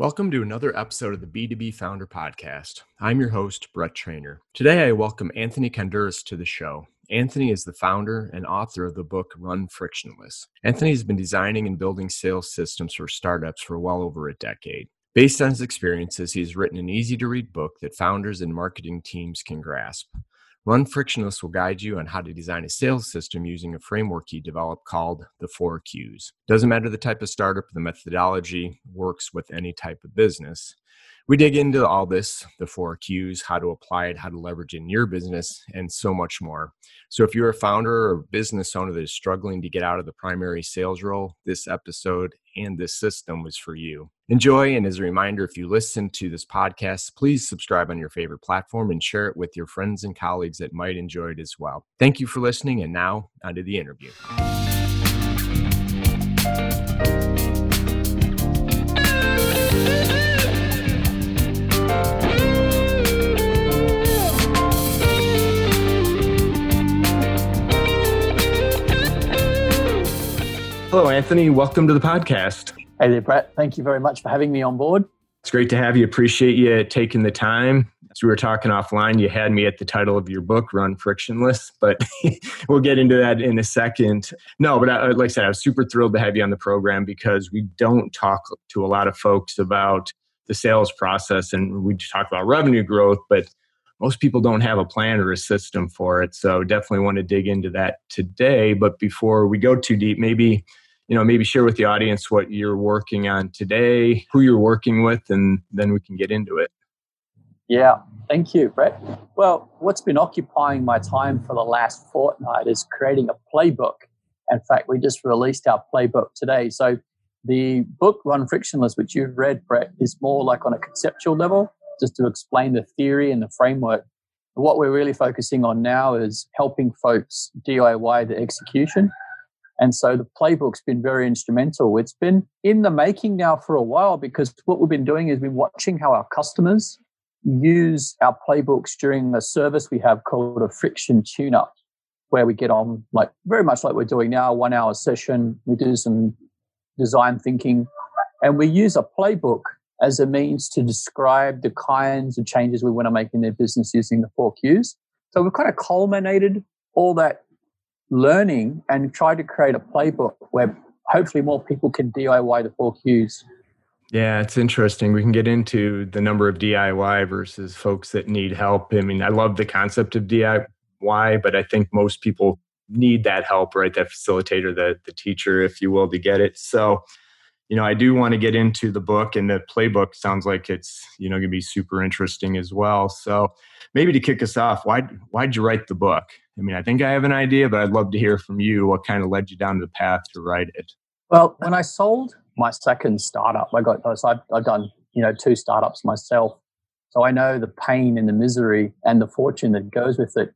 Welcome to another episode of the B2B Founder Podcast. I'm your host, Brett Trainer. Today, I welcome Anthony Kandouris to the show. Anthony is the founder and author of the book Run Frictionless. Anthony has been designing and building sales systems for startups for well over a decade. Based on his experiences, he has written an easy to read book that founders and marketing teams can grasp. Run Frictionless will guide you on how to design a sales system using a framework he developed called the four Qs. Doesn't matter the type of startup, the methodology works with any type of business. We dig into all this, the four Qs, how to apply it, how to leverage in your business, and so much more. So, if you're a founder or business owner that is struggling to get out of the primary sales role, this episode and this system was for you. Enjoy, and as a reminder, if you listen to this podcast, please subscribe on your favorite platform and share it with your friends and colleagues that might enjoy it as well. Thank you for listening, and now onto the interview. Hello, Anthony. Welcome to the podcast. Hey there, Brett. Thank you very much for having me on board. It's great to have you. Appreciate you taking the time. As we were talking offline, you had me at the title of your book, Run Frictionless, but we'll get into that in a second. No, but I, like I said, I was super thrilled to have you on the program because we don't talk to a lot of folks about the sales process and we talk about revenue growth, but most people don't have a plan or a system for it. So definitely want to dig into that today. But before we go too deep, maybe you know maybe share with the audience what you're working on today, who you're working with, and then we can get into it. Yeah, thank you, Brett. Well, what's been occupying my time for the last fortnight is creating a playbook. In fact, we just released our playbook today. So the book Run Frictionless, which you've read, Brett, is more like on a conceptual level just to explain the theory and the framework. What we're really focusing on now is helping folks DIY the execution. And so the playbook's been very instrumental. It's been in the making now for a while because what we've been doing is we've been watching how our customers use our playbooks during a service we have called a friction tune up, where we get on like very much like we're doing now, one hour session. We do some design thinking and we use a playbook as a means to describe the kinds of changes we want to make in their business using the four Qs. So we've kind of culminated all that learning and tried to create a playbook where hopefully more people can DIY the four Qs. Yeah, it's interesting. We can get into the number of DIY versus folks that need help. I mean, I love the concept of DIY, but I think most people need that help, right? That facilitator, the, the teacher, if you will, to get it. So you know, I do want to get into the book, and the playbook sounds like it's you know going to be super interesting as well. So maybe to kick us off, why why'd you write the book? I mean, I think I have an idea, but I'd love to hear from you. What kind of led you down the path to write it? Well, when I sold my second startup, I got I've, I've done you know two startups myself, so I know the pain and the misery and the fortune that goes with it.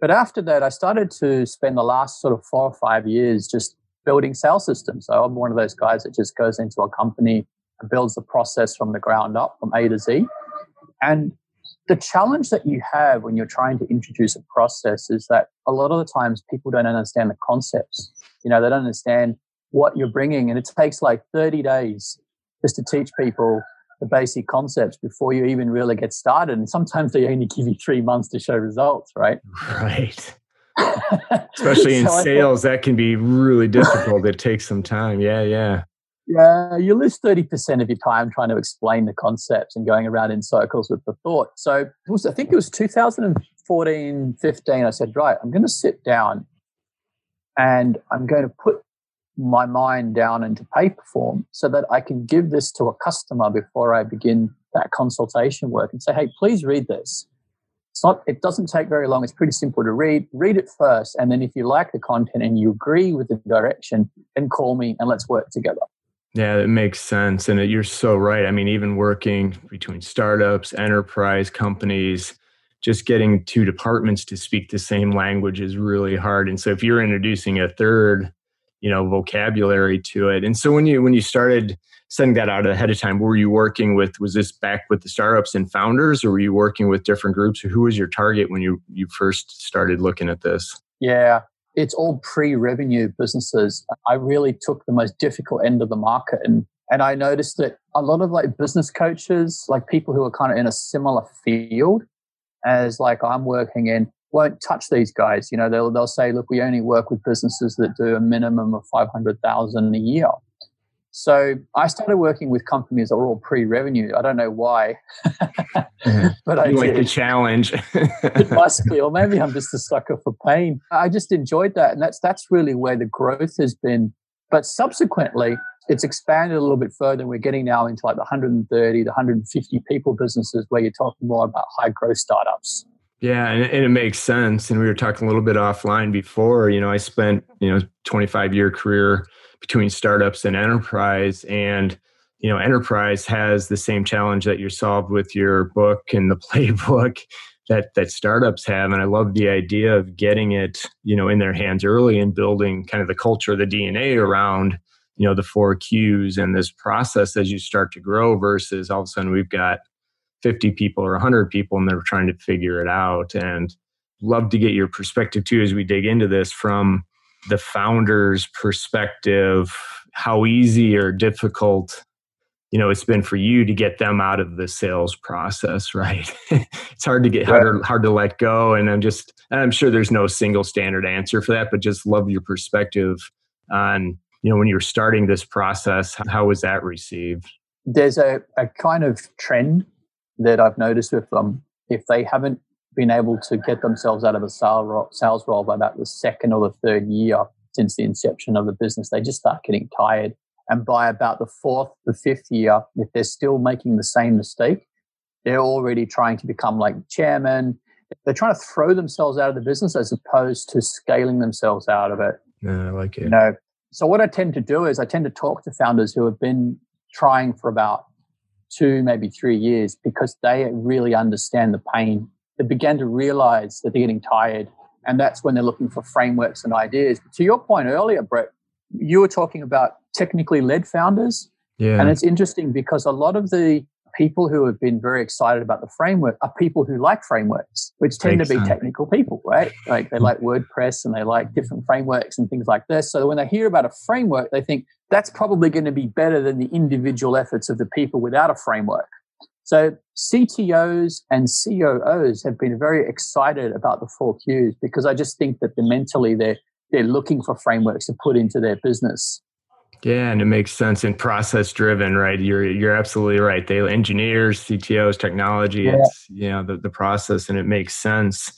But after that, I started to spend the last sort of four or five years just building sales systems. So I'm one of those guys that just goes into a company and builds the process from the ground up, from A to Z. And the challenge that you have when you're trying to introduce a process is that a lot of the times people don't understand the concepts. You know, they don't understand what you're bringing, and it takes like 30 days just to teach people the basic concepts before you even really get started. And sometimes they only give you three months to show results, right? Right. Especially in so sales, thought, that can be really difficult. it takes some time. Yeah, yeah. Yeah, you lose 30% of your time trying to explain the concepts and going around in circles with the thought. So was, I think it was 2014, 15. I said, right, I'm going to sit down and I'm going to put my mind down into paper form so that I can give this to a customer before I begin that consultation work and say, hey, please read this. It's not, it doesn't take very long. It's pretty simple to read. Read it first. And then if you like the content and you agree with the direction, then call me and let's work together. Yeah, it makes sense. And you're so right. I mean, even working between startups, enterprise companies, just getting two departments to speak the same language is really hard. And so if you're introducing a third, you know, vocabulary to it. And so when you when you started sending that out ahead of time, were you working with, was this back with the startups and founders or were you working with different groups? Who was your target when you, you first started looking at this? Yeah, it's all pre revenue businesses. I really took the most difficult end of the market and And I noticed that a lot of like business coaches, like people who are kind of in a similar field as like I'm working in, won't touch these guys. You know, they'll they'll say, look, we only work with businesses that do a minimum of five hundred thousand a year. So I started working with companies that were all pre-revenue. I don't know why, mm-hmm. but I like the challenge. it must be, or maybe I'm just a sucker for pain. I just enjoyed that, and that's that's really where the growth has been. But subsequently, it's expanded a little bit further. And we're getting now into like the 130, the 150 people businesses where you're talking more about high growth startups. Yeah, and, and, it makes sense. And we were talking a little bit offline before. You know, I spent you know 25 year career between startups and enterprise, and you know, enterprise has the same challenge that you solved with your book and the playbook that that startups have. And I love the idea of getting it you know in their hands early and building kind of the culture, the DNA around you know the four Qs and this process as you start to grow versus all of a sudden we've got 50 people or 100 people and they're trying to figure it out and love to get your perspective too as we dig into this from the founder's perspective how easy or difficult you know it's been for you to get them out of the sales process right? It's hard to get hard, hard to let go and i'm just i'm sure there's no single standard answer for that but just love your perspective on you know when you were starting this process how was that received? There's a, a kind of trend that I've noticed with them, if they haven't been able to get themselves out of a sales role by about the second or the third year since the inception of the business, they just start getting tired. And by about the fourth, the fifth year, if they're still making the same mistake, they're already trying to become like chairman. They're trying to throw themselves out of the business as opposed to scaling themselves out of it. Yeah, I like it. You know, so what I tend to do is I tend to talk to founders who have been trying for about two, maybe three years because they really understand the pain. They began to realize that they're getting tired. And that's when they're looking for frameworks and ideas. But to your point earlier, Brett, you were talking about technically led founders. Yeah. And it's interesting because a lot of the people who have been very excited about the framework are people who like frameworks, which tend Makes to be sense. technical people, right? Like they like WordPress and they like different frameworks and things like this. So when they hear about a framework, they think that's probably going to be better than the individual efforts of the people without a framework. So CTOs and COOs have been very excited about the four Qs because I just think that mentally they're they're looking for frameworks to put into their business. Yeah, and it makes sense and process driven, right? You're you're absolutely right. They engineers, CTOs, technology, yeah. it's you know the, the process and it makes sense.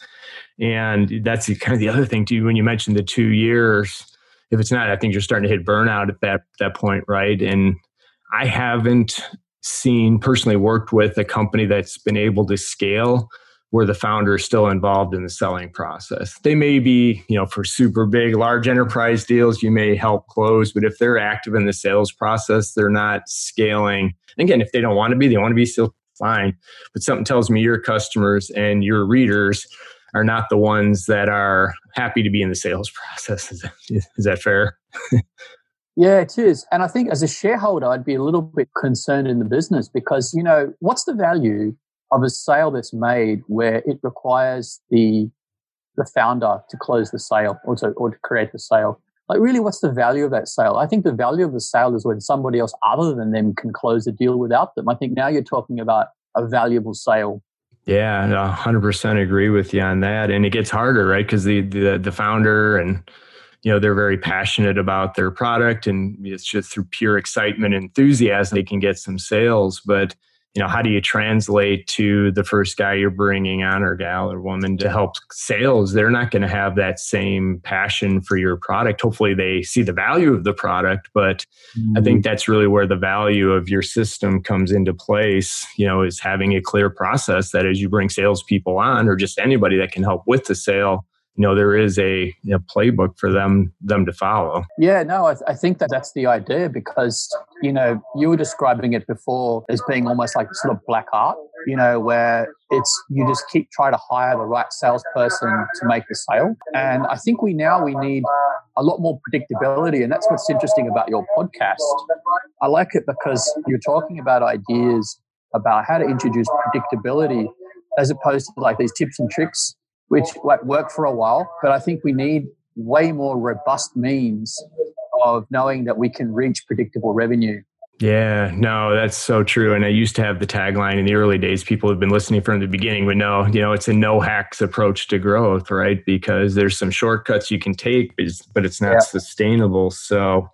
And that's kind of the other thing too, when you mentioned the two years, if it's not, I think you're starting to hit burnout at that that point, right? And I haven't seen personally worked with a company that's been able to scale where the founder is still involved in the selling process. They may be, you know, for super big, large enterprise deals, you may help close, but if they're active in the sales process, they're not scaling. Again, if they don't want to be, they want to be still fine. But something tells me your customers and your readers are not the ones that are happy to be in the sales process. Is that, is that fair? yeah, it is. And I think as a shareholder, I'd be a little bit concerned in the business because, you know, what's the value of a sale that's made where it requires the the founder to close the sale or to, or to create the sale. Like, really, what's the value of that sale? I think the value of the sale is when somebody else other than them can close the deal without them. I think now you're talking about a valuable sale. Yeah, I hundred percent agree with you on that. And it gets harder, right? Because the, the the founder and you know they're very passionate about their product, and it's just through pure excitement and enthusiasm they can get some sales. But you know how do you translate to the first guy you're bringing on or gal or woman to help sales they're not going to have that same passion for your product hopefully they see the value of the product but mm-hmm. i think mm-hmm. that's really where the value of your system comes into place you know is having a clear process that as you bring salespeople on or just anybody that can help with the sale you know there is a, a playbook for them them to follow. Yeah no I, I, think that that's the idea because you know you were describing it before as being almost like sort of black art you know where it's you just keep trying to hire the right salesperson to make the sale. And i think we now we need a lot more predictability and that's what's interesting about your podcast. I like it because you're talking about ideas about how to introduce predictability as opposed to like these tips and tricks which like work for a while. But I think we need way more robust means of knowing that we can reach predictable revenue. Yeah, no, that's so true. And I used to have the tagline in the early days. People have been listening from the beginning would know, you know, it's a no hacks approach to growth, right? Because there's some shortcuts you can take, but it's not yeah. sustainable. So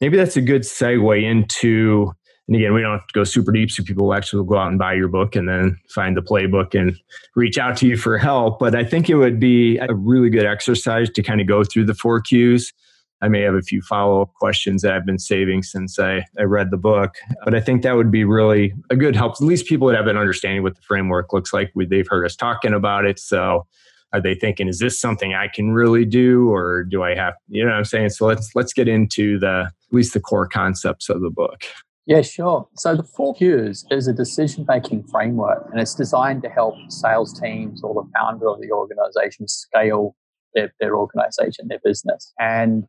maybe that's a good segue into and again, we don't have to go super deep, so people actually will go out and buy your book and then find the playbook and reach out to you for help. But I think it would be a really good exercise to kind of go through the four Qs. I may have a few follow up questions that I've been saving since I, I read the book. But I think that would be really a good help. At least people would have an understanding what the framework looks like. They've heard us talking about it. So are they thinking, is this something I can really do? Or do I have, you know what I'm saying? So let's let's get into the at least the core concepts of the book. Yeah, sure. So the four Qs is a decision making framework and it's designed to help sales teams or the founder of the organization scale their, their organization, their business. And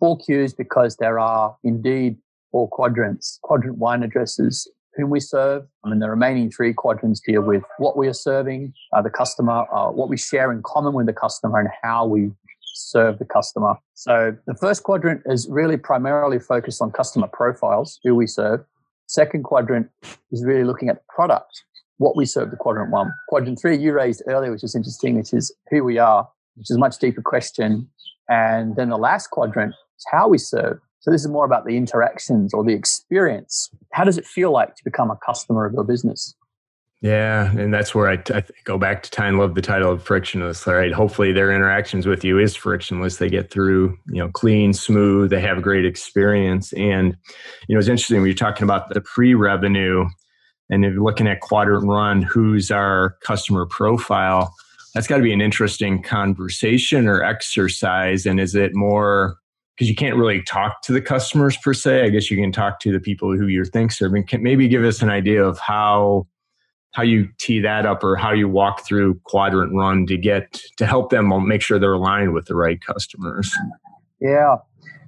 four Qs because there are indeed four quadrants. Quadrant one addresses whom we serve. I mean, the remaining three quadrants deal with what we are serving, uh, the customer, uh, what we share in common with the customer, and how we serve the customer. So the first quadrant is really primarily focused on customer profiles, who we serve. Second quadrant is really looking at the product, what we serve the quadrant one. Quadrant three, you raised earlier, which is interesting, which is who we are, which is a much deeper question. And then the last quadrant is how we serve. So this is more about the interactions or the experience. How does it feel like to become a customer of your business? Yeah, and that's where I, go back to Ty and love the title of frictionless. Right, hopefully their interactions with you is frictionless. They get through, you know, clean, smooth. They have a great experience, and you know, it's interesting when you're talking about the pre-revenue, and if you're looking at quadrant one, who's our customer profile? That's got to be an interesting conversation or exercise. And is it more because you can't really talk to the customers per se? I guess you can talk to the people who you're think serving. Can maybe give us an idea of how how you tee that up or how you walk through quadrant one to get to help them make sure they're aligned with the right customers. Yeah.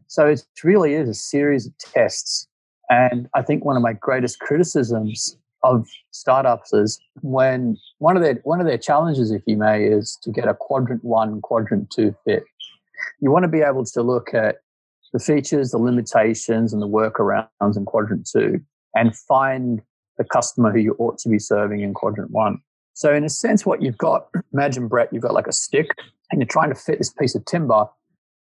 So it really is a series of tests. And i think one of my greatest criticisms of startups is when one of their one of their challenges if you may is to get a quadrant one quadrant two fit. You want to be able to look at the features the limitations and the workarounds in quadrant two and find the customer who you ought to be serving in quadrant one. So, in a sense, what you've got, imagine, Brett, you've got like a stick and you're trying to fit this piece of timber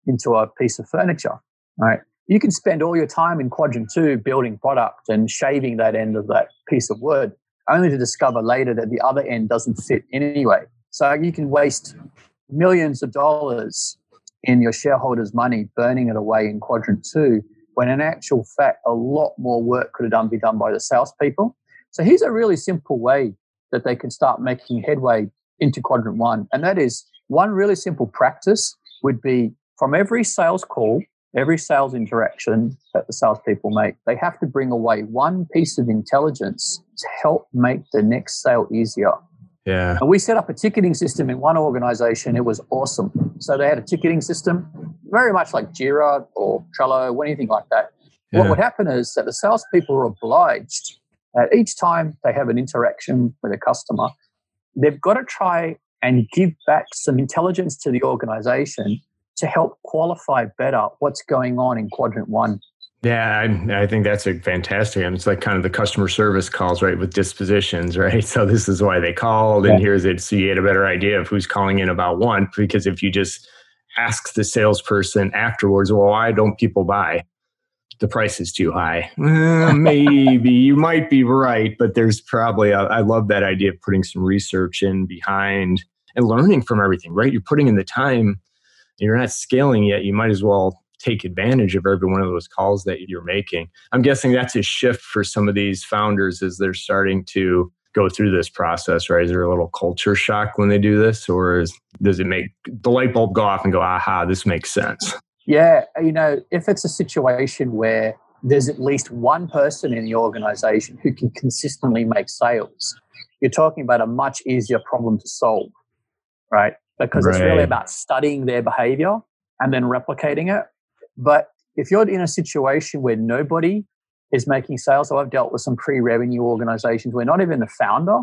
into a piece of furniture, right? You can spend all your time in quadrant two building product and shaving that end of that piece of wood, only to discover later that the other end doesn't fit anyway. So, you can waste millions of dollars in your shareholders' money burning it away in quadrant two, when in actual fact, a lot more work could have done be done by the salespeople so here's a really simple way that they can start making headway into quadrant one. And that is one really simple practice would be from every sales call, every sales interaction that the salespeople make, they have to bring away one piece of intelligence to help make the next sale easier. Yeah. And we set up a ticketing system in one organization. It was awesome. So they had a ticketing system, very much like Jira or Trello or anything like that. Yeah. What would happen is that the salespeople were obliged uh, each time they have an interaction with a customer, they've got to try and give back some intelligence to the organization to help qualify better what's going on in quadrant one. Yeah, I, I, think that's a fantastic. And it's like kind of the customer service calls, right, with dispositions, right? So this is why they called, and yeah. here's it. So you get a better idea of who's calling in about one. Because if you just ask the salesperson afterwards, well, why don't people buy? The price is too high. Uh, maybe you might be right, but there's probably, a, I love that idea of putting some research in behind and learning from everything, right? You're putting in the time, you're not scaling yet. You might as well take advantage of every one of those calls that you're making. I'm guessing that's a shift for some of these founders as they're starting to go through this process, right? Is there a little culture shock when they do this, or is, does it make the light bulb go off and go, aha, this makes sense? Yeah, you know, if it's a situation where there's at least one person in the organization who can consistently make sales, you're talking about a much easier problem to solve, right? Because right. it's really about studying their behavior and then replicating it. But if you're in a situation where nobody is making sales, so I've dealt with some pre revenue organizations where not even the founder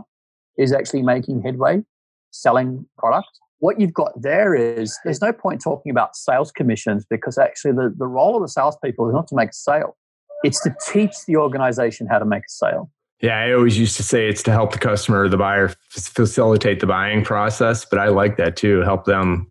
is actually making headway selling product what you've got there is there's no point talking about sales commissions because actually the, the role of the salespeople is not to make a sale. it's to teach the organization how to make a sale. Yeah, I always used to say it's to help the customer or the buyer facilitate the buying process, but I like that too. Help them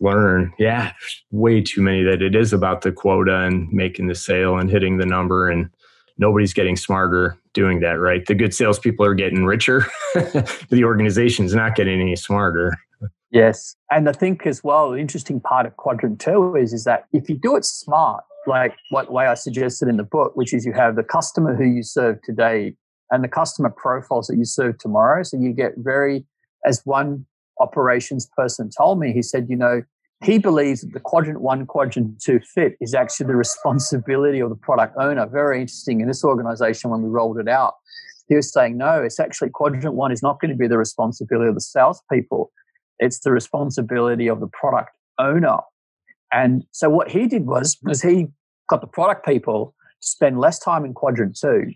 learn. Yeah, way too many that it is about the quota and making the sale and hitting the number, and nobody's getting smarter doing that, right? The good salespeople are getting richer, the organization's not getting any smarter. Yes. And I think as well, the interesting part of quadrant two is, is that if you do it smart, like what way I suggested in the book, which is you have the customer who you serve today and the customer profiles that you serve tomorrow. So you get very, as one operations person told me, he said, you know, he believes that the quadrant one, quadrant two fit is actually the responsibility of the product owner. Very interesting. In this organization, when we rolled it out, he was saying, no, it's actually quadrant one is not going to be the responsibility of the salespeople. It's the responsibility of the product owner. And so what he did was, was he got the product people to spend less time in quadrant two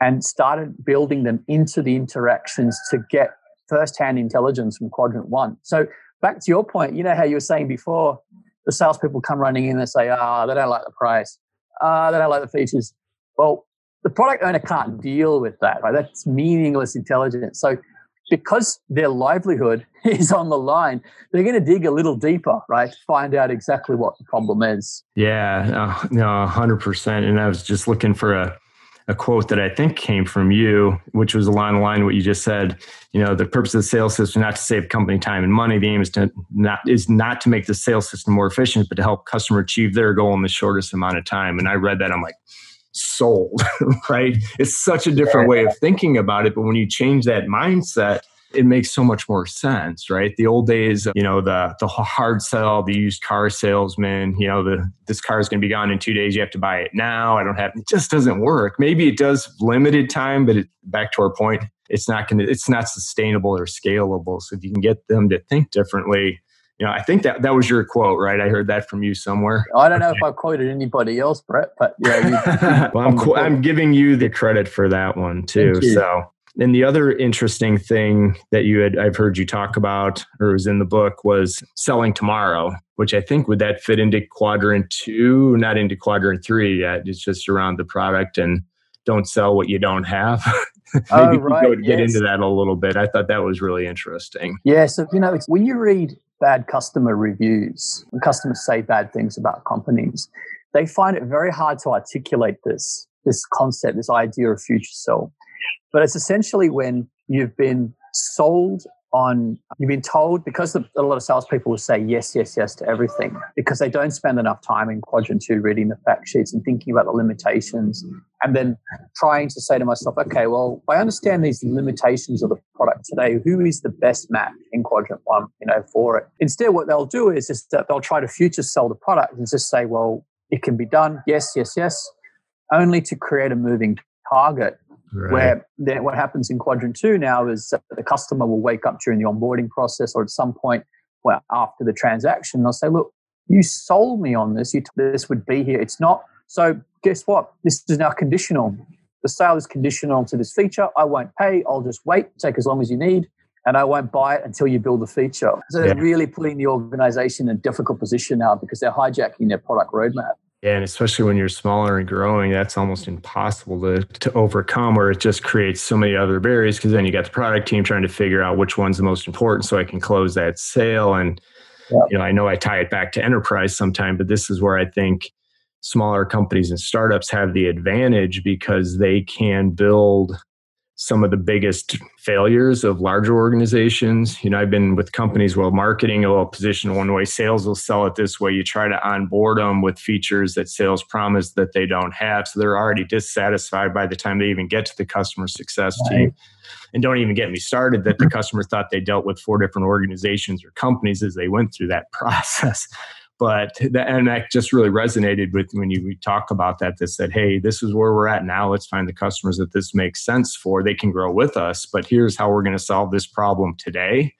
and started building them into the interactions to get first-hand intelligence from quadrant one. So back to your point, you know how you were saying before, the salespeople come running in and say, ah, oh, they don't like the price, ah, oh, they don't like the features. Well, the product owner can't deal with that, right? That's meaningless intelligence. So because their livelihood is on the line, they're going to dig a little deeper, right? To find out exactly what the problem is. Yeah, uh, no, 100%. And I was just looking for a, a quote that I think came from you, which was along the line of what you just said. You know, the purpose of the sales system not to save company time and money. The aim is to not is not to make the sales system more efficient, but to help customer achieve their goal in the shortest amount of time. And I read that, I'm like, sold, right? It's such a different way of thinking about it. But when you change that mindset, it makes so much more sense, right? The old days, you know, the the hard sell, the used car salesman, you know, the this car is going to be gone in two days. You have to buy it now. I don't have. It just doesn't work. Maybe it does limited time, but it, back to our point, it's not going to. It's not sustainable or scalable. So if you can get them to think differently, you know, I think that that was your quote, right? I heard that from you somewhere. Oh, I don't know if I quoted anybody else, Brett, but yeah. well, I'm, I'm giving you the credit for that one too. So and the other interesting thing that you had I've heard you talk about or was in the book was selling tomorrow, which I think would that fit into quadrant two, not into quadrant three yet. It's just around the product and don't sell what you don't have. Oh, Maybe oh, right. go get yes. into that a little bit. I thought that was really interesting. Yeah, so you know, when you read bad customer reviews, when customers say bad things about companies, they find it very hard to articulate this this concept, this idea of future self. But it's essentially when you've been sold on, you've been told, because a lot of salespeople will say yes, yes, yes to everything, because they don't spend enough time in quadrant two reading the fact sheets and thinking about the limitations, and then trying to say to myself, okay, well, I understand these limitations of the product today. Who is the best match in quadrant one, you know, for it? Instead, what they'll do is just that they'll try to future sell the product and just say, well, it can be done. Yes, yes, yes. Only to create a moving target Right. Where then what happens in quadrant two now is the customer will wake up during the onboarding process or at some point well, after the transaction, they'll say, look, you sold me on this. You t- this would be here. It's not. So guess what? This is now conditional. The sale is conditional to this feature. I won't pay. I'll just wait, take as long as you need, and I won't buy it until you build the feature. So they're really putting the organization in a difficult position now because they're hijacking their product roadmap. Yeah, and especially when you're smaller and growing, that's almost impossible to, to overcome, or it just creates so many other barriers because then you got the product team trying to figure out which one's the most important so I can close that sale. And, yeah. you know, I know I tie it back to enterprise sometime, but this is where I think smaller companies and startups have the advantage because they can build some of the biggest failures of larger organizations. You know, I've been with companies where marketing oh, will position one way, sales will sell it this way. You try to onboard them with features that sales promise that they don't have. So they're already dissatisfied by the time they even get to the customer success right. team. And don't even get me started that the mm-hmm. customer thought they dealt with four different organizations or companies as they went through that process but that, and that just really resonated with when you talk about that that said hey this is where we're at now. Let's find the customers that this makes sense for. They can grow with us but here's how we're going to solve this problem today.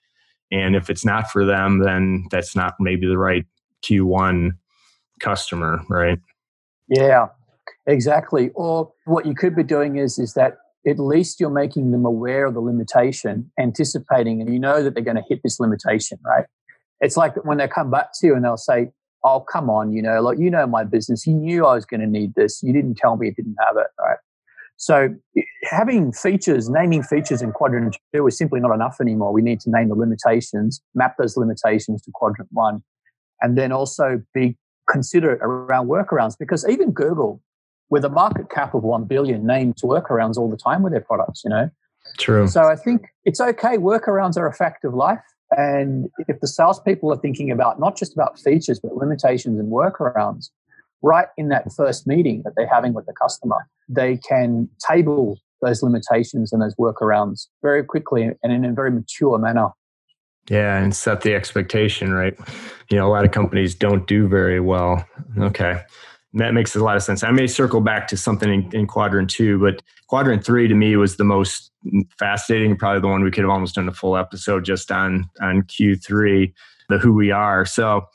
And if it's not for them then that's not maybe the right q1 customer right? Yeah exactly. Or what you could be doing is is that at least you're making them aware of the limitation anticipating and you know that they're going to hit this limitation right it's like when they come back to you and they'll say, oh, come on, you know, like, you know my business. You knew I was going to need this. You didn't tell me it didn't have it, right? So having features, naming features in quadrant two is simply not enough anymore. We need to name the limitations, map those limitations to quadrant one, and then also be considerate around workarounds because even Google, with a market cap of 1 billion, names workarounds all the time with their products, you know? True. So I think it's okay. Workarounds are a fact of life. And if the salespeople are thinking about not just about features, but limitations and workarounds, right in that first meeting that they're having with the customer, they can table those limitations and those workarounds very quickly and in a very mature manner. Yeah, and set the expectation, right? You know, a lot of companies don't do very well. Okay. That makes a lot of sense. I may circle back to something in, in quadrant two, but quadrant three to me was the most fascinating, probably the one we could have almost done a full episode just on on Q3, the who we are. So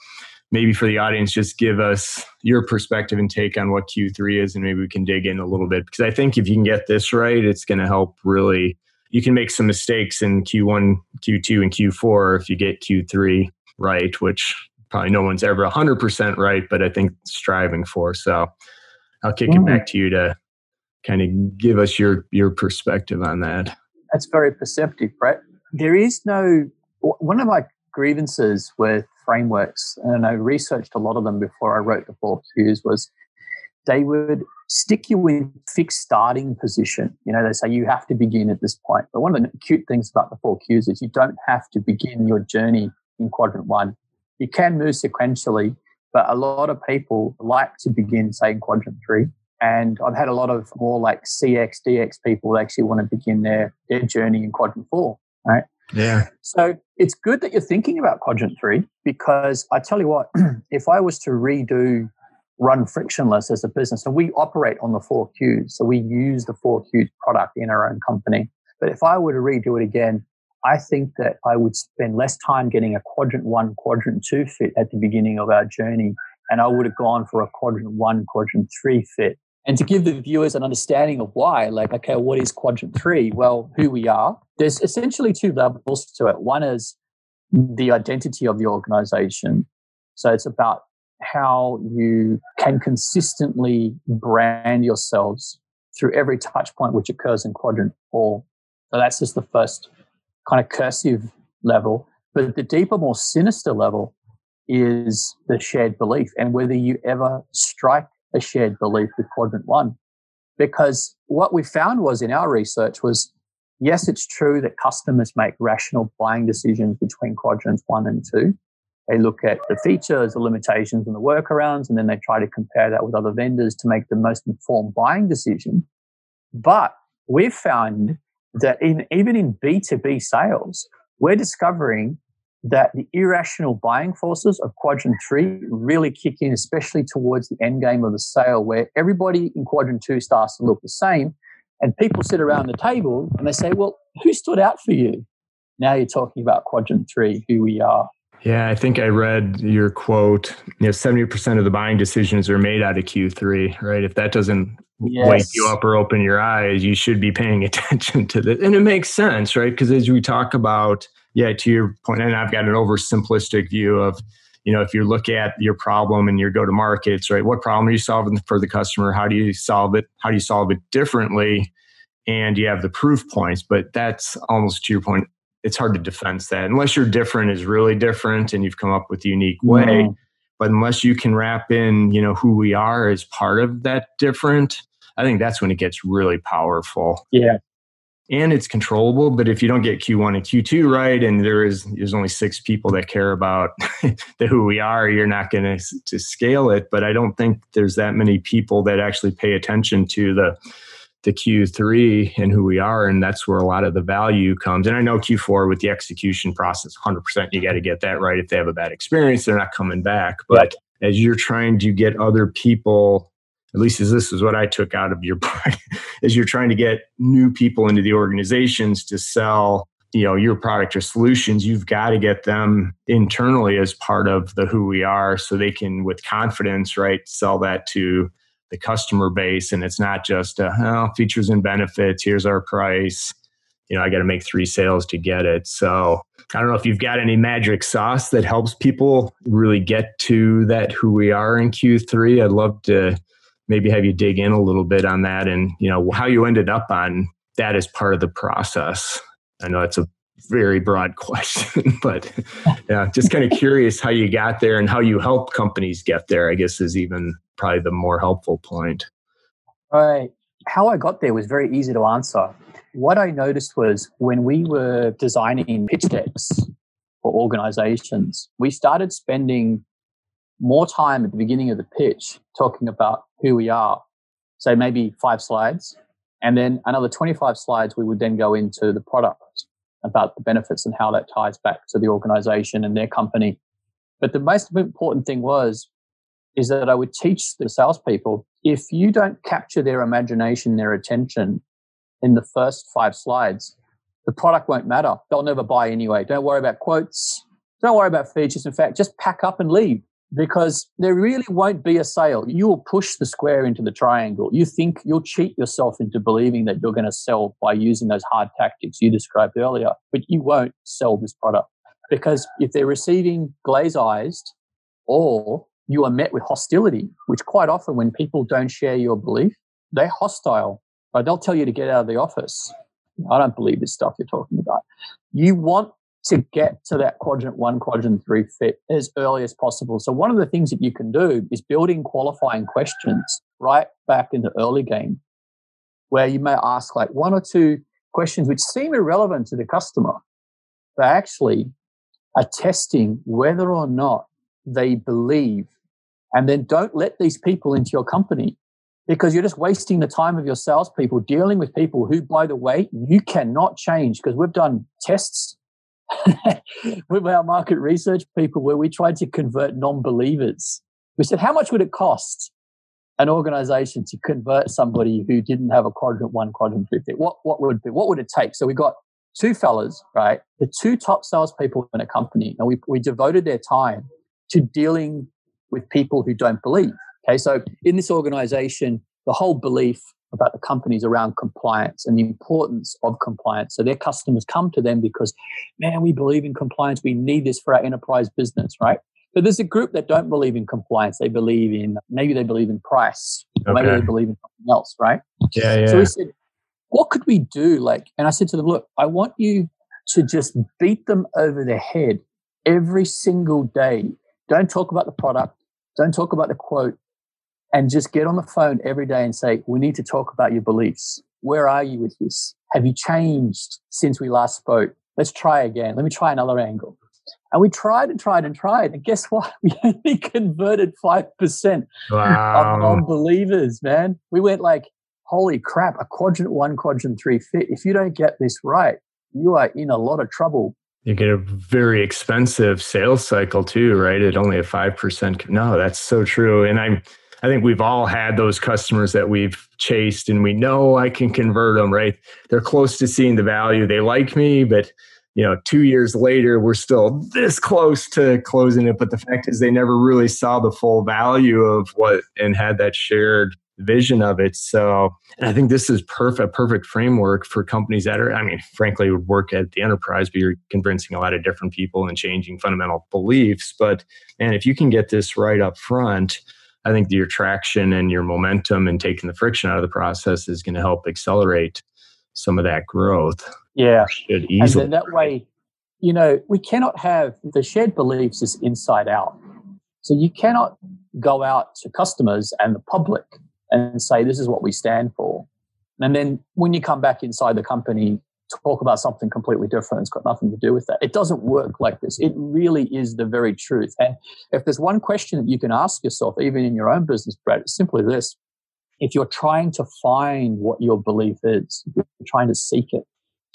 maybe for the audience, just give us your perspective and take on what Q3 is, and maybe we can dig in a little bit. Because I think if you can get this right, it's going to help really. You can make some mistakes in Q1, Q2, and Q4 if you get Q3 right, which probably no one's ever 100% right, but I think striving for. So I'll kick mm. it back to you to kind of give us your your perspective on that. That's very perceptive, Brett. There is no one of my grievances with frameworks, and I researched a lot of them before I wrote the four Qs, was they would stick you in fixed starting position. You know, they say you have to begin at this point. But one of the cute things about the four Qs is you don't have to begin your journey in quadrant one. You can move sequentially, but a lot of people like to begin, say, in quadrant three. And I've had a lot of more like CX, DX people actually want to begin their, their journey in quadrant four, right? Yeah. So it's good that you're thinking about quadrant three because I tell you what, if I was to redo run frictionless as a business, and we operate on the four Qs, so we use the four Qs product in our own company. But if I were to redo it again, I think that I would spend less time getting a quadrant one, quadrant two fit at the beginning of our journey. And I would have gone for a quadrant one, quadrant three fit and to give the viewers an understanding of why, like, okay, what is quadrant three? Well, who we are. There's essentially two levels to it. One is the identity of the organization. So it's about how you can consistently brand yourselves through every touch point which occurs in quadrant four. So that's just the first kind of cursive level. But the deeper, more sinister level is the shared belief and whether you ever strike a shared belief with quadrant one. Because what we found was in our research was yes, it's true that customers make rational buying decisions between quadrants one and two. They look at the features, the limitations, and the workarounds, and then they try to compare that with other vendors to make the most informed buying decision. But we've found that in, even in B2B sales, we're discovering that the irrational buying forces of quadrant three really kick in, especially towards the end game of the sale, where everybody in quadrant two starts to look the same. And people sit around the table and they say, Well, who stood out for you? Now you're talking about quadrant three, who we are. Yeah, I think I read your quote. You know, seventy percent of the buying decisions are made out of Q three, right? If that doesn't yes. wake you up or open your eyes, you should be paying attention to this, and it makes sense, right? Because as we talk about yeah, to your point, and I've got an oversimplistic view of, you know, if you look at your problem and your go to markets, right? What problem are you solving for the customer? How do you solve it? How do you solve it differently? And you have the proof points, but that's almost to your point. It's hard to defense that unless you're different is really different and you've come up with a unique way. Mm-hmm. But unless you can wrap in, you know, who we are as part of that different, I think that's when it gets really powerful. Yeah and it's controllable. But if you don't get Q1 and Q2 right, and there is there's only six people that care about the who we are, you're not going to to scale it. But I don't think there's that many people that actually pay attention to the the Q3 and who we are, and that's where a lot of the value comes. And I know Q4 with the execution process, 100%, you got to get that right. If they have a bad experience, they're not coming back. But as you're trying to get other people at least as this is what I took out of your book, is you're trying to get new people into the organizations to sell you know your product or solutions you've got to get them internally as part of the who we are so they can with confidence right sell that to the customer base and it's not just uh, oh, features and benefits here's our price you know, I got to make three sales to get it. So I don't know if you've got any magic sauce that helps people really get to that who we are in Q3. I'd love to maybe have you dig in a little bit on that and, you know, how you ended up on that as part of the process. I know it's a very broad question, but yeah, just kind of curious how you got there and how you help companies get there, I guess is even probably the more helpful point. Right. How I got there was very easy to answer. What I noticed was when we were designing pitch decks for organizations, we started spending more time at the beginning of the pitch talking about who we are. So maybe five slides. And then another 25 slides, we would then go into the product about the benefits and how that ties back to the organization and their company. But the most important thing was is that I would teach the salespeople if you don't capture their imagination, their attention in the first five slides, the product won't matter. They'll never buy anyway. Don't worry about quotes. Don't worry about features. In fact, just pack up and leave because there really won't be a sale. You will push the square into the triangle. You think you'll cheat yourself into believing that you're going to sell by using those hard tactics you described earlier, but you won't sell this product because if they're receiving glaze eyes or you are met with hostility, which quite often when people don't share your belief, they're hostile. Right? They'll tell you to get out of the office. I don't believe this stuff you're talking about. You want to get to that quadrant one, quadrant three fit as early as possible. So, one of the things that you can do is building qualifying questions right back in the early game, where you may ask like one or two questions which seem irrelevant to the customer, but actually are testing whether or not they believe. And then don't let these people into your company because you're just wasting the time of your salespeople dealing with people who, by the way, you cannot change because we've done tests with our market research people where we tried to convert non-believers. We said, how much would it cost an organization to convert somebody who didn't have a quadrant one, quadrant three fit? What, what would be, what would it take? So we got two fellas, right? The two top salespeople in a company, and we, we devoted their time to dealing with people who don't believe. Okay. So in this organization, the whole belief about the companies around compliance and the importance of compliance. So their customers come to them because, man, we believe in compliance. We need this for our enterprise business, right? But there's a group that don't believe in compliance. They believe in maybe they believe in price, okay. maybe they believe in something else, right? Yeah, yeah. So we said, what could we do? Like, and I said to them, look, I want you to just beat them over the head every single day. Don't talk about the product. Don't talk about the quote and just get on the phone every day and say, we need to talk about your beliefs. Where are you with this? Have you changed since we last spoke? Let's try again. Let me try another angle. And we tried and tried and tried. And guess what? We only converted 5% wow. of non believers, man. We went like, holy crap, a quadrant one, quadrant three fit. If you don't get this right, you are in a lot of trouble. You get a very expensive sales cycle too, right? At only a 5%. No, that's so true. And I'm, I think we've all had those customers that we've chased and we know I can convert them, right? They're close to seeing the value. They like me, but you know, two years later, we're still this close to closing it. But the fact is, they never really saw the full value of what and had that shared vision of it. So, and I think this is perfect, perfect framework for companies that are, I mean, frankly, would work at the enterprise, but you're convincing a lot of different people and changing fundamental beliefs. But, and if you can get this right up front, I think your traction and your momentum and taking the friction out of the process is going to help accelerate some of that growth. Yeah. And that way, you know, we cannot have the shared beliefs is inside out. So you cannot go out to customers and the public and say, this is what we stand for. And then when you come back inside the company, talk about something completely different. It's got nothing to do with that. It doesn't work like this. It really is the very truth. And if there's one question that you can ask yourself, even in your own business, Brad, it's simply this. If you're trying to find what your belief is, you're trying to seek it,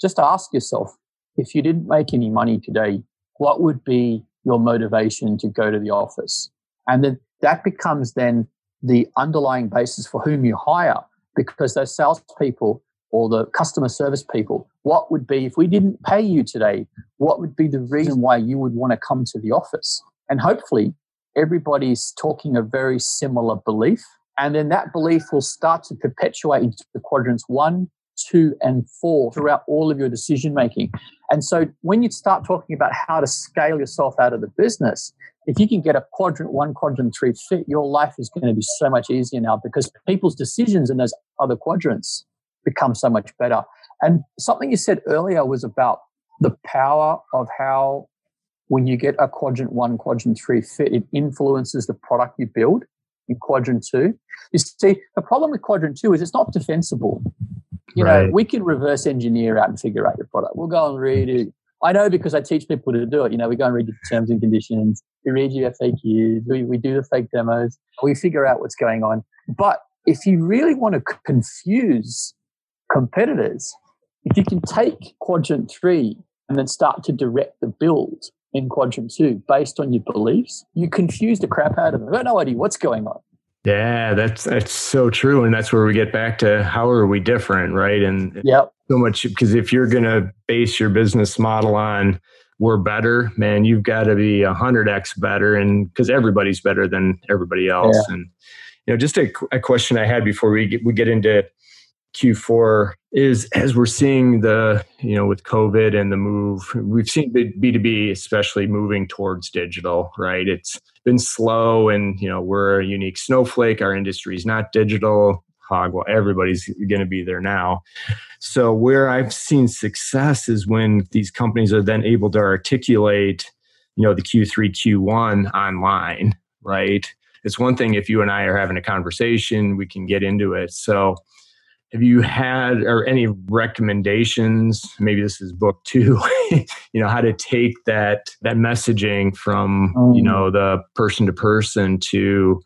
just ask yourself, if you didn't make any money today, what would be your motivation to go to the office? And then that becomes then the underlying basis for whom you hire because those salespeople or the customer service people, what would be, if we didn't pay you today, what would be the reason why you would want to come to the office? And hopefully, everybody's talking a very similar belief. And then that belief will start to perpetuate into the quadrants one, two, and four throughout all of your decision making. And so when you start talking about how to scale yourself out of the business, if you can get a quadrant one, quadrant three fit, your life is going to be so much easier now because people's decisions in those other quadrants become so much better. And something you said earlier was about the power of how when you get a quadrant one, quadrant three fit, it influences the product you build in quadrant two. You see, the problem with quadrant two is it's not defensible. You right. know, we can reverse engineer out and figure out your product. We'll go and read it. I know because I teach people to do it. You know, we go and read the terms and conditions. We read your FAQs. We, we do the fake demos. We figure out what's going on. But if you really want to confuse competitors, if you can take quadrant three and then start to direct the build in quadrant two based on your beliefs, you confuse the crap out of them. I've got no idea what's going on. Yeah, that's that's so true, and that's where we get back to how are we different, right? And yeah, so much because if you're going to base your business model on we're better, man, you've got to be a hundred x better, and because everybody's better than everybody else. Yeah. And you know, just a, a question I had before we get, we get into Q4 is as we're seeing the, you know, with COVID and the move, we've seen B2B especially moving towards digital, right? It's been slow and, you know, we're a unique snowflake. Our industry is not digital. Hog, well, everybody's going to be there now. So, where I've seen success is when these companies are then able to articulate, you know, the Q3, Q1 online, right? It's one thing if you and I are having a conversation, we can get into it. So, have you had or any recommendations? Maybe this is book two you know how to take that that messaging from you know mm. the person to person to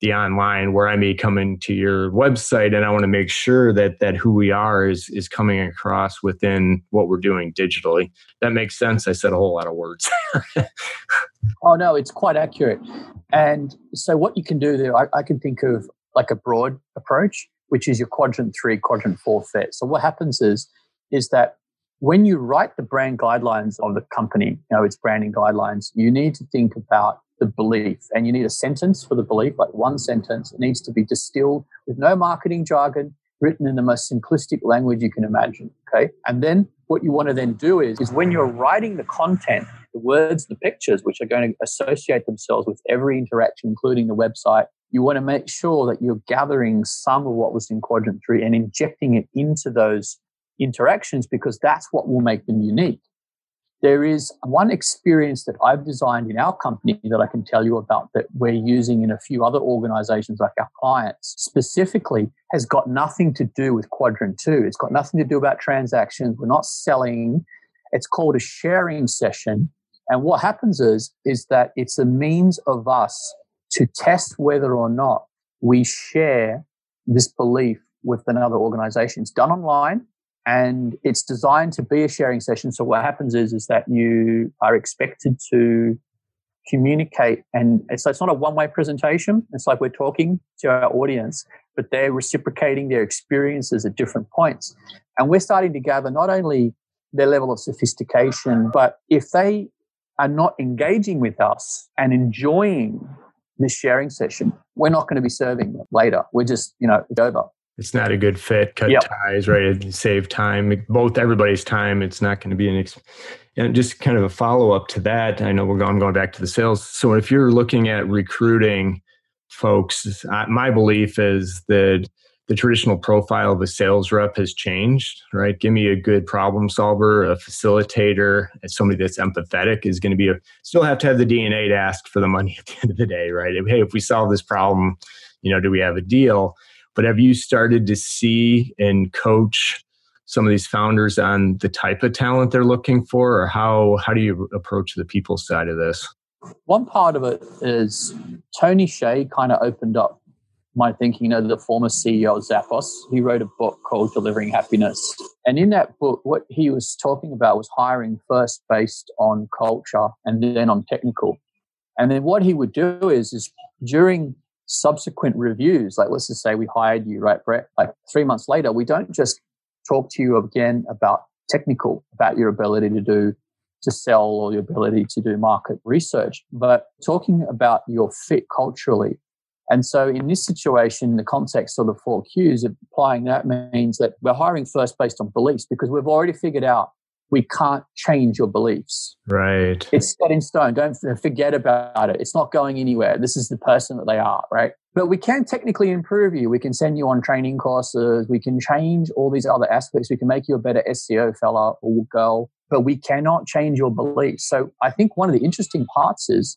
the online where i may come into your website and i want to make sure that that who we are is is coming across within what we're doing digitally. That makes sense. I said a whole lot of words. Oh no it's quite accurate. And so what you can do there I, I can think of like a broad approach which is your quadrant three, quadrant four fit. So what happens is, is that when you write the brand guidelines of the company, you know, its branding guidelines, you need to think about the belief and you need a sentence for the belief, like one sentence. It needs to be distilled with no marketing jargon, written in the most simplistic language you can imagine. Okay. And then what you want to then do is, is when you're writing the content, the words, the pictures, which are going to associate themselves with every interaction, including the website, you want to make sure that you're gathering some of what was in quadrant three and injecting it into those interactions because that's what will make them unique. There is one experience that I've designed in our company that I can tell you about that we're using in a few other organizations like our clients specifically has got nothing to do with quadrant two. It's got nothing to do about transactions. We're not selling. It's called a sharing session. And what happens is, is that it's a means of us to test whether or not we share this belief with another organization. It's done online and it's designed to be a sharing session. So what happens is, is that you are expected to communicate and so it's not a one-way presentation. It's like we're talking to our audience, but they're reciprocating their experiences at different points. And we're starting to gather not only their level of sophistication, but if they are not engaging with us and enjoying this sharing session, we're not going to be serving later. We're just, you know, it's over. It's not a good fit. Cut yep. ties, right? Save time, both everybody's time. It's not going to be an. Ex- and just kind of a follow up to that. I know we're going going back to the sales. So if you're looking at recruiting folks, my belief is that the traditional profile of a sales rep has changed, right? Give me a good problem solver, a facilitator, somebody that's empathetic is going to be a still have to have the DNA to ask for the money at the end of the day, right? Hey, if we solve this problem, you know, do we have a deal? But have you started to see and coach some of these founders on the type of talent they're looking for, or how how do you approach the people side of this? One part of it is Tony Hsieh kind of opened up my thinking, you know, the former CEO of Zappos, he wrote a book called Delivering Happiness. And in that book, what he was talking about was hiring first based on culture and then on technical. And then what he would do is, is during subsequent reviews, like let's just say we hired you, right, Brett? Like three months later, we don't just talk to you again about technical, about your ability to do to sell or your ability to do market research, but talking about your fit culturally And so, in this situation, in the context of the four Qs, applying that means that we're hiring first based on beliefs because we've already figured out we can't change your beliefs. Right. It's set in stone. Don't forget about it. It's not going anywhere. This is the person that they are, right? But we can technically improve you. We can send you on training courses. We can change all these other aspects. We can make you a better SEO fella or girl, but we cannot change your beliefs. So I think one of the interesting parts is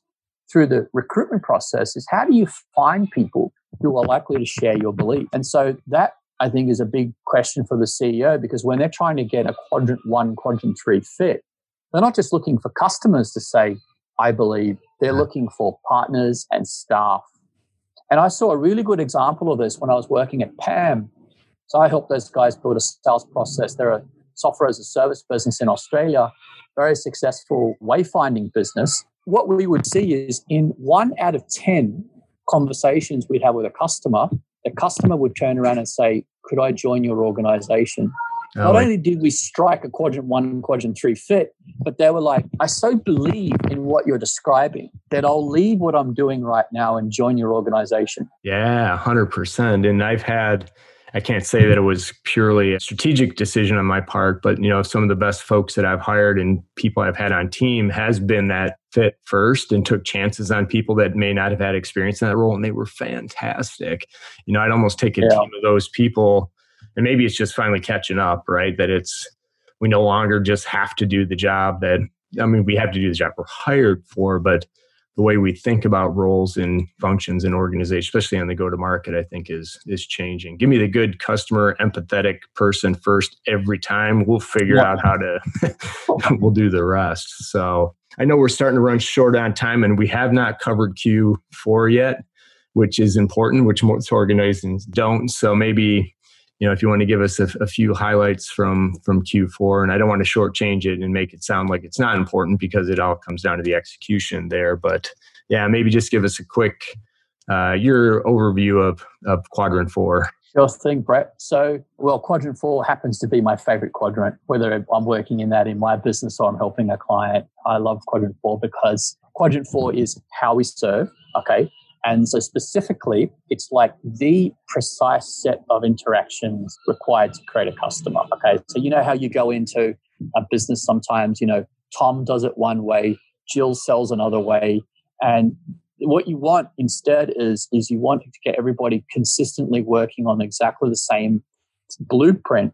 through the recruitment process is how do you find people who are likely to share your belief? And so that I think is a big question for the CEO because when they're trying to get a quadrant one, quadrant three fit, they're not just looking for customers to say, I believe, they're looking for partners and staff. And I saw a really good example of this when I was working at PAM. So I helped those guys build a sales process. They're a software as a service business in Australia, very successful wayfinding business. What we would see is in one out of 10 conversations we'd have with a customer, the customer would turn around and say, Could I join your organization? Oh, Not only did we strike a quadrant one, quadrant three fit, but they were like, I so believe in what you're describing that I'll leave what I'm doing right now and join your organization. Yeah, 100%. And I've had, I can't say that it was purely a strategic decision on my part, but you know, some of the best folks that I've hired and people I've had on team has been that fit first and took chances on people that may not have had experience in that role and they were fantastic. You know, I'd almost take a yeah. team of those people and maybe it's just finally catching up, right? That it's we no longer just have to do the job that I mean, we have to do the job we're hired for, but the way we think about roles and functions in organizations, especially on the go to market, I think is is changing. Give me the good customer empathetic person first every time. We'll figure yeah. out how to we'll do the rest. So I know we're starting to run short on time and we have not covered Q4 yet, which is important, which most organizations don't. So maybe you know, if you want to give us a, a, few highlights from from Q4, and I don't want to shortchange it and make it sound like it's not important because it all comes down to the execution there. But yeah, maybe just give us a quick uh, your overview of of quadrant four. Sure thing, Brett. So, well, quadrant four happens to be my favorite quadrant. Whether I'm working in that in my business or I'm helping a client, I love quadrant four because quadrant four is how we serve. Okay, and so, specifically, it's like the precise set of interactions required to create a customer. Okay. So, you know how you go into a business sometimes, you know, Tom does it one way, Jill sells another way. And what you want instead is, is you want to get everybody consistently working on exactly the same blueprint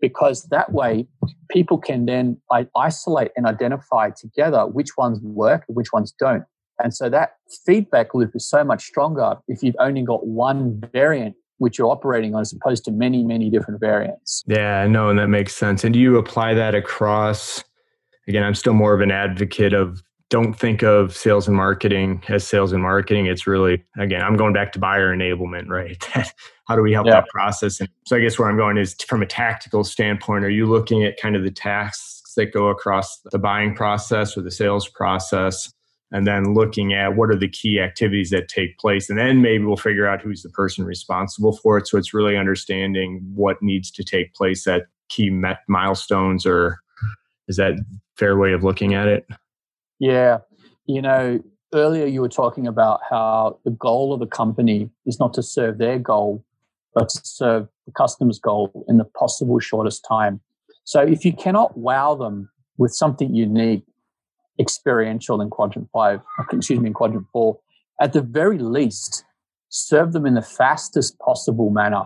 because that way people can then isolate and identify together which ones work which ones don't and so that feedback loop is so much stronger if you've only got one variant which you're operating on as opposed to many, many different variants. Yeah, no, and that makes sense. And do you apply that across? Again, I'm still more of an advocate of don't think of sales and marketing as sales and marketing. It's really, again, I'm going back to buyer enablement, right? How do we help yeah. that process? And so I guess where I'm going is from a tactical standpoint, are you looking at kind of the tasks that go across the buying process or the sales process? And then looking at what are the key activities that take place. And then maybe we'll figure out who's the person responsible for it. So it's really understanding what needs to take place at key met milestones or is that fair way of looking at it? Yeah. You know earlier you were talking about how the goal of the company is not to serve their goal but to serve the customer's goal in the possible shortest time. So if you cannot wow them with something unique experiential in quadrant five, excuse me, in quadrant four. At the very least, serve them in the fastest possible manner,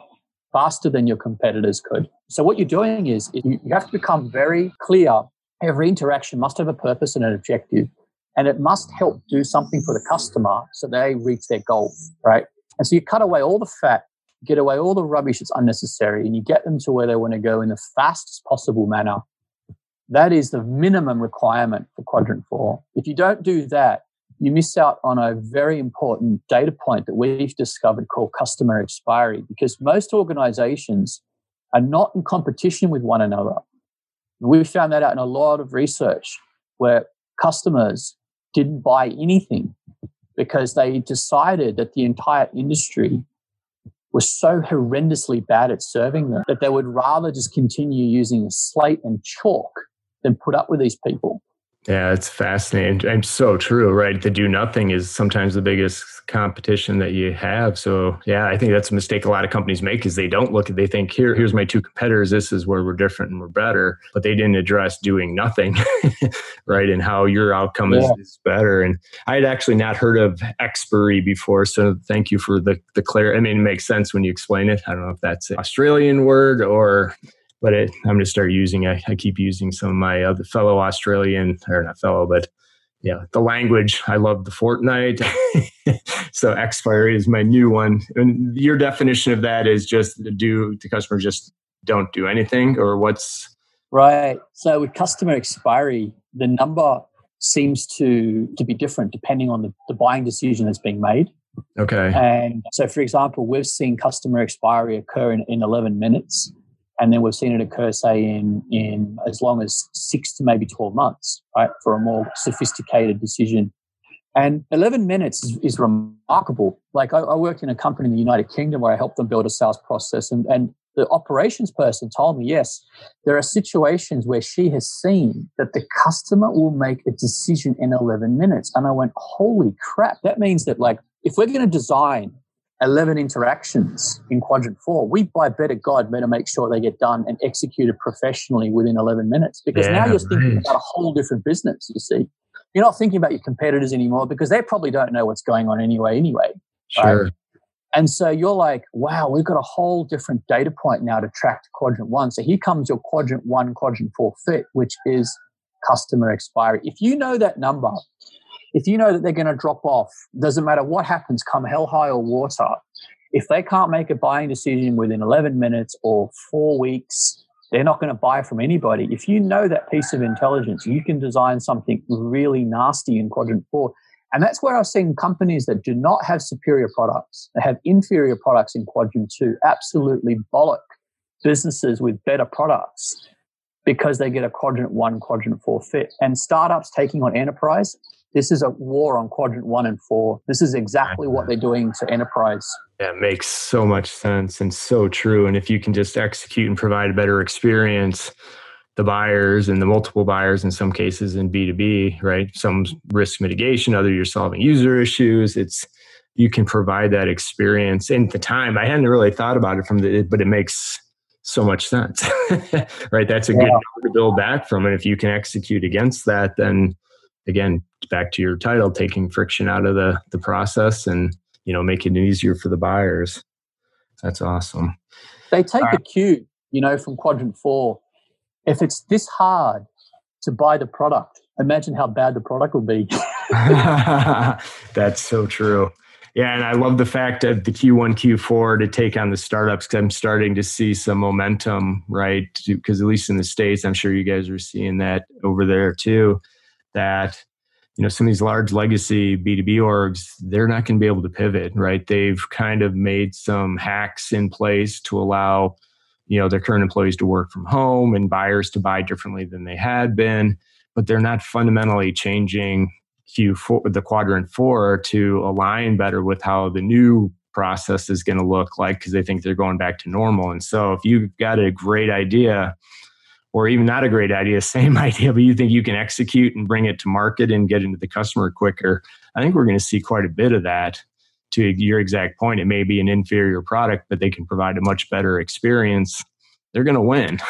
faster than your competitors could. So, what you're doing is you have to become very clear. Every interaction must have a purpose and an objective, and it must help do something for the customer so they reach their goal, right? And so you cut away all the fat, get away all the rubbish that's unnecessary, and you get them to where they want to go in the fastest possible manner that is the minimum requirement for quadrant four. If you don't do that, you miss out on a very important data point that we've discovered called customer expiry because most organizations are not in competition with one another. We found that out in a lot of research where customers didn't buy anything because they decided that the entire industry was so horrendously bad at serving them that they would rather just continue using a slate and chalk than put up with these people. Yeah, it's fascinating and so true, right? To do nothing is sometimes the biggest competition that you have. So yeah, I think that's a mistake a lot of companies make is they don't look at they think here here's my two competitors. This is where we're different and we're better, but they didn't address doing nothing, right? And how your outcome yeah. is, is, better. And I had actually not heard of expiry before, so thank you for the the clear. I mean, it makes sense when you explain it. I don't know if that's an Australian word or but it, I'm going to start using. I, I keep using some of my other fellow Australian or not fellow, but yeah, the language. I love the fortnight. so expiry is my new one. And your definition of that is just to do the customer just don't do anything or what's right. So with customer expiry, the number seems to to be different depending on the, the buying decision that's being made. Okay. And so for example, we've seen customer expiry occur in, in 11 minutes and then we've seen it occur, say, in in as long as six to maybe twelve months, right, for a more sophisticated decision. And 11 minutes is, is remarkable. Like I, I, worked in a company in the United Kingdom where I helped them build a sales process, and, and the operations person told me, yes, there are situations where she has seen that the customer will make a decision in 11 minutes. And I went, holy crap, that means that like if we're going to design 11 interactions in quadrant four, we by better God better make sure they get done and executed professionally within 11 minutes because yeah, now you're thinking right. about a whole different business, you see. You're not thinking about your competitors anymore because they probably don't know what's going on anyway, anyway. Sure. Right? And so you're like, wow, we've got a whole different data point now to track to quadrant one. So here comes your quadrant one, quadrant four fit, which is customer expiry. If you know that number, if you know that they're going to drop off, doesn't matter what happens, come hell high or water, if they can't make a buying decision within 11 minutes or four weeks, they're not going to buy from anybody. If you know that piece of intelligence, you can design something really nasty in quadrant four. And that's where I've seen companies that do not have superior products, they have inferior products in quadrant two, absolutely bollock businesses with better products because they get a quadrant one, quadrant four fit. And startups taking on enterprise, this is a war on quadrant one and four. This is exactly what they're doing to enterprise. That makes so much sense and so true. And if you can just execute and provide a better experience, the buyers and the multiple buyers in some cases in B2B, right? Some risk mitigation, other you're solving user issues. It's you can provide that experience in the time. I hadn't really thought about it from the but it makes so much sense. right? That's a yeah. good number to build back from. And if you can execute against that, then again, back to your title, taking friction out of the the process and you know making it easier for the buyers. That's awesome. They take uh, a cue, you know, from quadrant four. If it's this hard to buy the product, imagine how bad the product will be. That's so true. Yeah, and I love the fact of the Q1, Q4 to take on the startups because I'm starting to see some momentum, right? Because at least in the States, I'm sure you guys are seeing that over there too that you know some of these large legacy b2b orgs they're not going to be able to pivot right? They've kind of made some hacks in place to allow you know their current employees to work from home and buyers to buy differently than they had been but they're not fundamentally changing q4 the quadrant 4 to align better with how the new process is going to look like because they think they're going back to normal. And so if you've got a great idea or even not a great idea, same idea, but you think you can execute and bring it to market and get into the customer quicker, I think we're going to see quite a bit of that. To your exact point, it may be an inferior product, but they can provide a much better experience. They're going to win.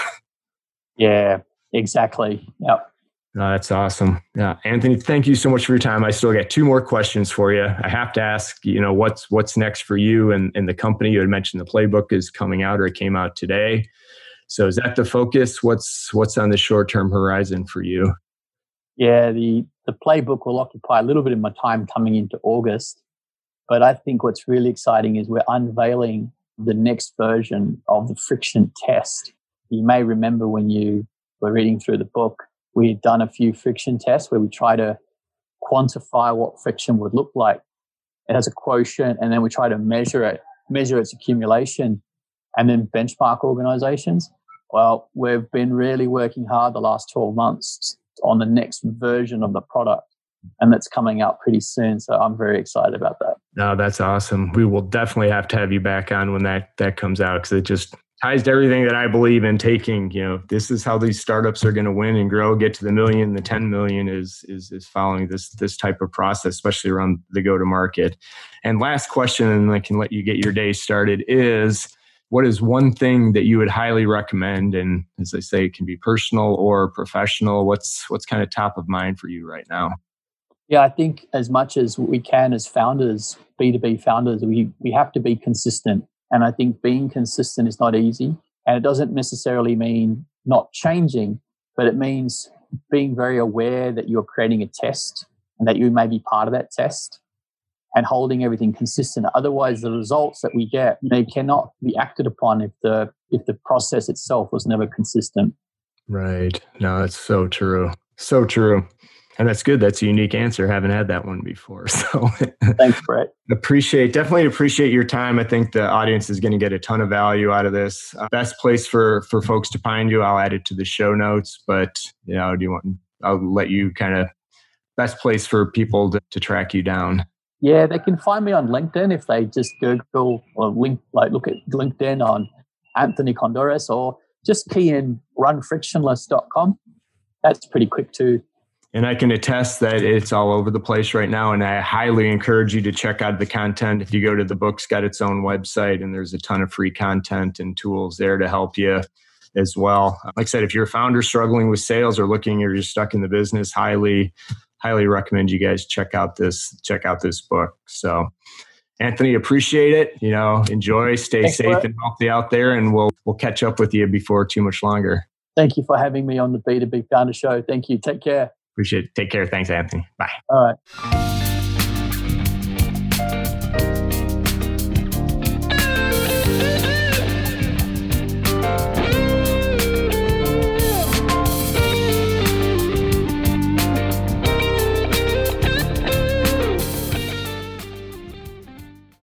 Yeah, exactly. Yep. That's awesome. Yeah, Anthony, thank you so much for your time. I still got two more questions for you. I have to ask, you know, what's what's next for you and, and the company? You had mentioned the playbook is coming out or it came out today. So is that the focus? What's what's on the short term horizon for you? Yeah, the the playbook will occupy a little bit of my time coming into August. But I think what's really exciting is we're unveiling the next version of the friction test. You may remember when you were reading through the book, we had done a few friction tests where we try to quantify what friction would look like. It has a quotient, and then we try to measure it, measure its accumulation, and then benchmark organizations. Well, we've been really working hard the last 12 months on the next version of the product, and that's coming out pretty soon. So I'm very excited about that. No, that's awesome. We will definitely have to have you back on when that that comes out because it just ties to everything that I believe in taking. You know, this is how these startups are going to win and grow, get to the million. The 10 million is is is following this this type of process, especially around the go to market. And last question, and I can let you get your day started. Is what is one thing that you would highly recommend? And as I say, it can be personal or professional. What's what's kind of top of mind for you right now? Yeah, I think as much as we can as founders, B2B founders, we, we have to be consistent and I think being consistent is not easy. And it doesn't necessarily mean not changing, but it means being very aware that you're creating a test and that you may be part of that test and holding everything consistent. Otherwise, the results that we get they cannot be acted upon if the if the process itself was never consistent. Right. No, that's so true. So true. And that's good. That's a unique answer. Haven't had that one before. So thanks, Brett. appreciate definitely appreciate your time. I think the audience is going to get a ton of value out of this. Uh, best place for for folks to find you. I'll add it to the show notes. But you know, do you want? I'll let you kind of best place for people to, to track you down. Yeah, they can find me on LinkedIn if they just Google or link like look at LinkedIn on Anthony Coundouris or just key in runfrictionless.com. That's pretty quick too and I can attest that it's all over the place right now. And I highly encourage you to check out the content. If you go to the book's got its own website, and there's a ton of free content and tools there to help you as well. Like I said, if you're a founder struggling with sales or looking or you're stuck in the business, highly, highly recommend you guys check out this check out this book. So Anthony, appreciate it. You know, enjoy, stay Thanks safe and healthy out there, and we'll we'll catch up with you before too much longer. Thank you for having me on the B2B Founder Show. Thank you. Take care. Appreciate it. Take care. Thanks, Anthony. Bye. All right.